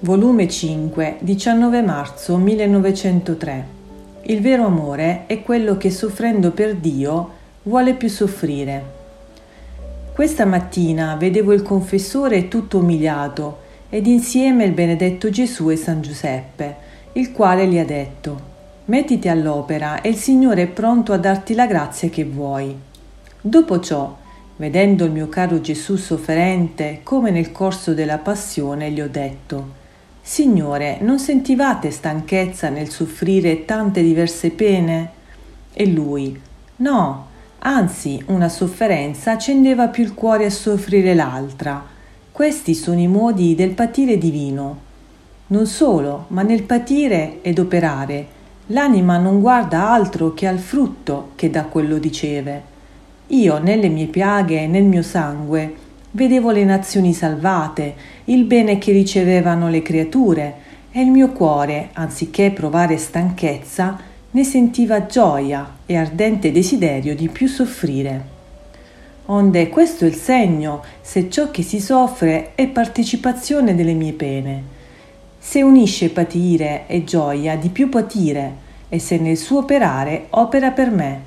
volume 5, 19 marzo 1903. Il vero amore è quello che soffrendo per Dio vuole più soffrire. Questa mattina vedevo il confessore tutto umiliato ed insieme il benedetto Gesù e San Giuseppe, il quale gli ha detto Mettiti all'opera e il Signore è pronto a darti la grazia che vuoi. Dopo ciò, vedendo il mio caro Gesù sofferente, come nel corso della passione, gli ho detto Signore, non sentivate stanchezza nel soffrire tante diverse pene? E lui No, anzi una sofferenza accendeva più il cuore a soffrire l'altra. Questi sono i modi del patire divino. Non solo, ma nel patire ed operare L'anima non guarda altro che al frutto che da quello riceve. Io nelle mie piaghe e nel mio sangue vedevo le nazioni salvate, il bene che ricevevano le creature, e il mio cuore, anziché provare stanchezza, ne sentiva gioia e ardente desiderio di più soffrire. Onde questo è il segno se ciò che si soffre è partecipazione delle mie pene se unisce patire e gioia di più patire e se nel suo operare opera per me,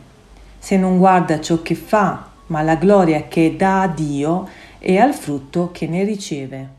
se non guarda ciò che fa, ma la gloria che dà a Dio e al frutto che ne riceve.